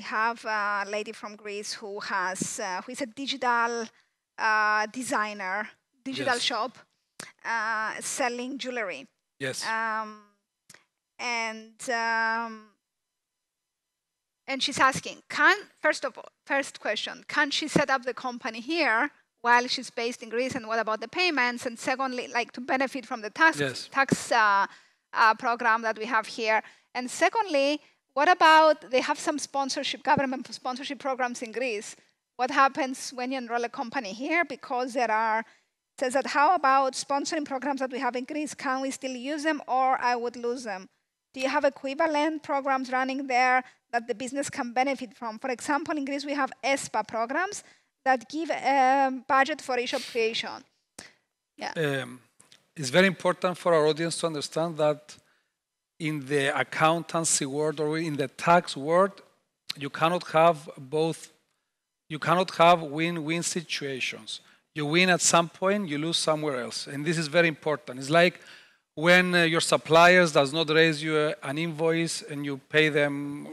we have a lady from Greece who has uh, who is a digital uh, designer, digital Yes. shop, uh, selling jewelry. Yes. Um, and um, and she's asking, can first of all, first question, can she set up the company here while she's based in Greece? And what about the payments? And secondly, like to benefit from the tax Yes. tax uh, uh, program that we have here. And secondly, what about they have some sponsorship, government sponsorship programs in Greece? What happens when you enroll a company here? Because there are says that how about sponsoring programs that we have in Greece? Can we still use them or I would lose them? Do you have equivalent programs running there that the business can benefit from? For example, in Greece we have ESPA programs that give a budget for e-shop creation. Yeah. um, it's very important for our audience to understand that in the accountancy world or in the tax world, you cannot have both. You cannot have win-win situations. You win at some point, you lose somewhere else, and this is very important. It's like when uh, your suppliers does not raise you uh, an invoice and you pay them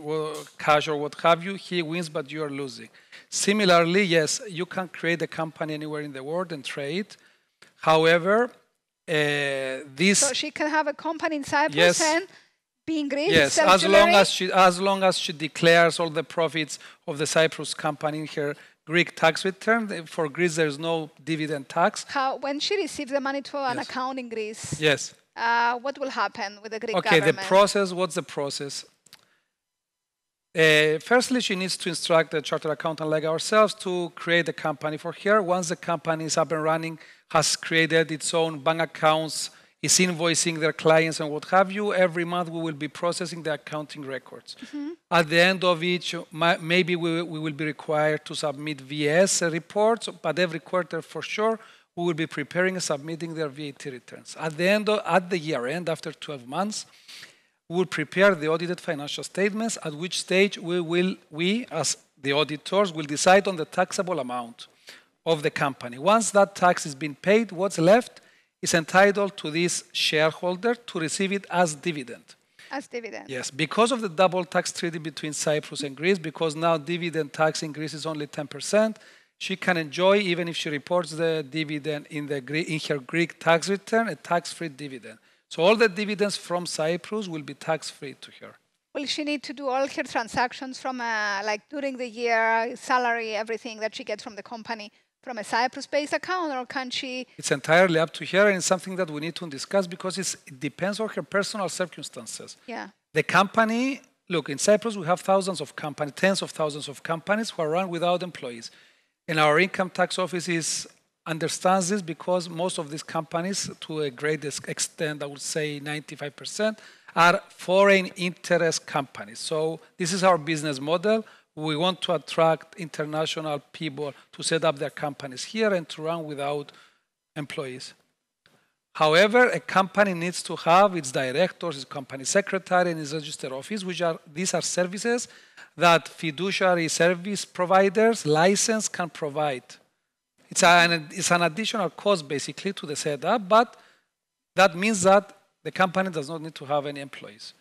cash or what have you, he wins, but you are losing. Similarly, yes, you can create a company anywhere in the world and trade. However, uh, this So she can have a company in Cyprus Yes. and be in Greece. yes, as long as she as long as she declares all the profits of the Cyprus company in her Greek tax return. eh, For Greece, there is no dividend tax. How, when she receives the money to an Yes. account in Greece, Yes. uh, what will happen with the Greek Okay, the process, what's the process? Uh, firstly, she needs to instruct a chartered accountant like ourselves to create a company for her. Once the company is up and running, has created its own bank accounts, is invoicing their clients and what have you, every month we will be processing the accounting records. Mm-hmm. At the end of each, maybe we, we will be required to submit VIES reports, but every quarter for sure, we will be preparing and submitting their VAT returns. At the end of, at the year end, after 12 months, we will prepare the audited financial statements, at which stage we will, we as the auditors will decide on the taxable amount of the company. Once that tax is been paid, what's left is entitled to this shareholder to receive it as dividend. as dividend. Yes, because of the double tax treaty between Cyprus and Greece, because now dividend tax in Greece is only 10%, she can enjoy, even if she reports the dividend in, the, in her Greek tax return, a tax-free dividend. So all the dividends from Cyprus will be tax-free to her. Will she need to do all her transactions from uh, like during the year, salary, everything that she gets from the company from a Cyprus-based account, or can she? It's entirely up to her, and it's something that we need to discuss because it's, it depends on her personal circumstances. Yeah. The company, look, in Cyprus we have thousands of companies, tens of thousands of companies who are run without employees. And our income tax office is, understands this because most of these companies, to a great extent, I would say 95%, are foreign interest companies. So this is our business model. We want to attract international people to set up their companies here and to run without employees. However, a company needs to have its directors, its company secretary, and its registered office, which are these are services that fiduciary service providers license can provide. It's an, it's an additional cost basically to the setup, but that means that the company does not need to have any employees.